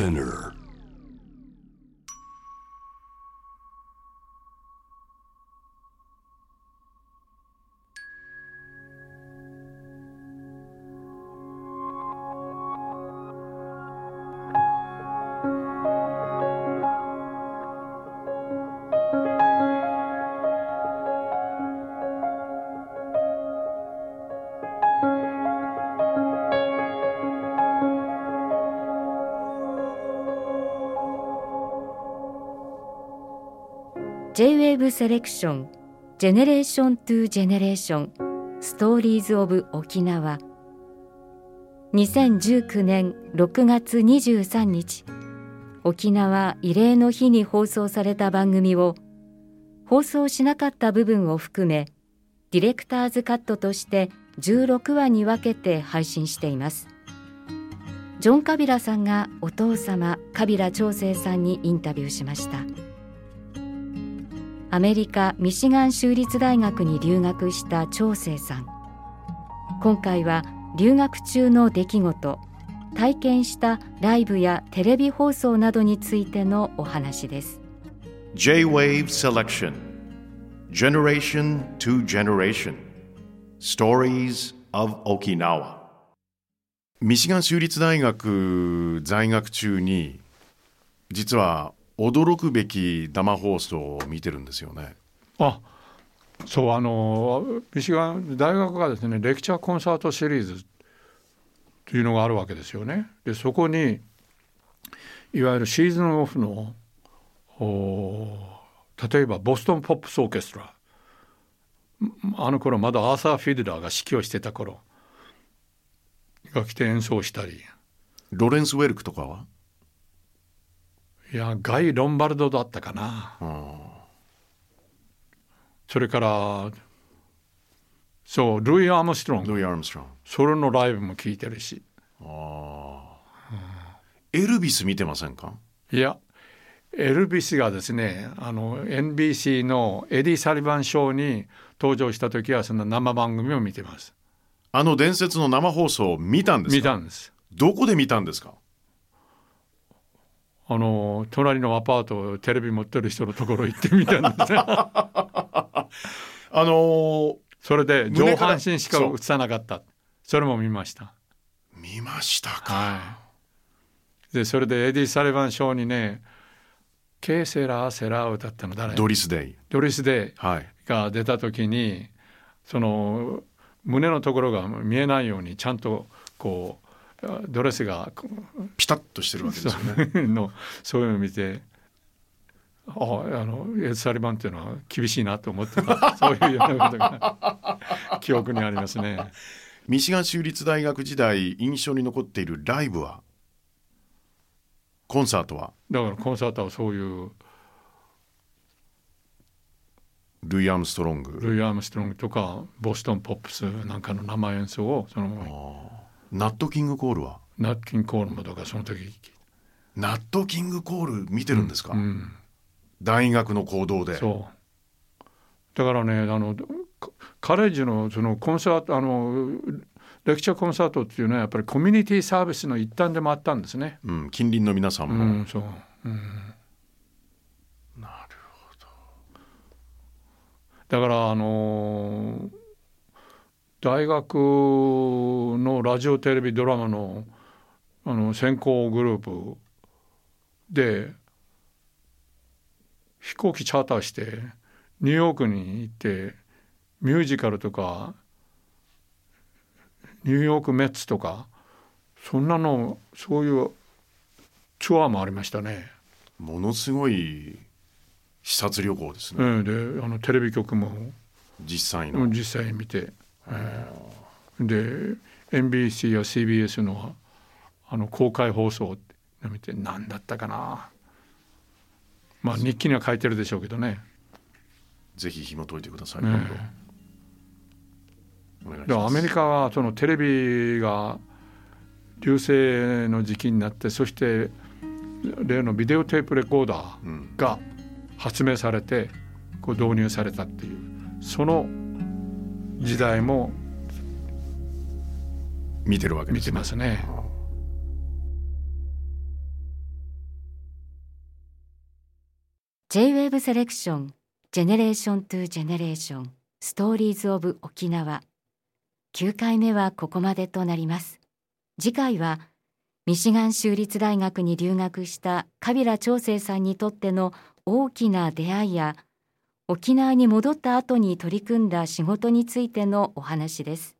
Spinner. J-WAVE セレクション Generation to Generation Stories of 沖縄2019年6月23日沖縄慰霊の日に放送された番組を放送しなかった部分を含めディレクターズカットとして16話に分けて配信しています。ジョン・カビラさんがお父様カビラ長生さんにインタビューしました。アメリカミシガン州立大学に留学した長生さん。今回は留学中の出来事体験したライブやテレビ放送などについてのお話です。J-Wave Selection. Generation to Generation. Stories of Okinawa. ミシガン州立大学在学中に実は驚くべき生放送を見てるんですよね。あそうあのミシガン大学がですねレクチャーコンサートシリーズというのがあるわけですよね。でそこにいわゆるシーズンオフの例えばボストン・ポップス・オーケストラあの頃まだアーサー・フィルダーが指揮をしてた頃が来て演奏したりロレンス・ウェルクとかは？いやガイ・ロンバルドだったかな、それからそうルイ・アームストロンルイ・アームストロンそれのライブも聞いてるし。エルビス見てませんか？いやエルビスがですねあの NBC のエディ・サリバンショーに登場した時はその生番組を見てます。あの伝説の生放送を見たんですか？見たんです。どこで見たんですか？あの隣のアパートテレビ持ってる人のところ行ってみたんですあのー、それで上半身しか映さなかった。それも見ました。見ましたか、はい、でそれでエディ・サリバンショーにね「ケーセラーセラー」を歌ったの誰？ドリス・デイ。ドリス・デイはい。が出た時に、その胸のところが見えないようにちゃんとこうドレスがピタッとしてるわけですよね。のそういうのを見てああのエズ・サリバンっていうのは厳しいなと思ってたそういうようなことが記憶にありますね。ミシガン州立大学時代印象に残っているライブはコンサートは？だからコンサートはそういうルイ・アームストロングルイ・アームストロングとかボストン・ポップスなんかの生演奏をそのナット・キング・コールは？ナット・キング・コールもとかその時ナット・キング・コール見てるんですか、うん。うん大学の講堂で。そう。だからねあのカレッジのそのコンサートあのレクチャーコンサートっていうのはやっぱりコミュニティサービスの一端でもあったんですね。うん、近隣の皆さんも、うん、そう、うん、なるほだからあの大学のラジオテレビドラマのあの専攻グループで飛行機チャーターしてニューヨークに行ってミュージカルとかニューヨークメッツとかそんなのそういうツアーもありましたね。ものすごい視察旅行ですね、うん、であのテレビ局も実際の、実際見て、えーで NBC や CBS のあの公開放送って見て何だったかな。まあ日記には書いてるでしょうけどね。ぜひ紐解いてください、ねいアメリカはそのテレビが流星の時期になってそして例のビデオテープレコーダーが発明されてこう導入されたっていうその時代も見てるわけですね。見てますね「J-WAVE セレクションGeneration to Generation Stories of 沖縄」9回目はここまでとなります。次回はミシガン州立大学に留学したカビラ長生さんにとっての大きな出会いや沖縄に戻った後に取り組んだ仕事についてのお話です。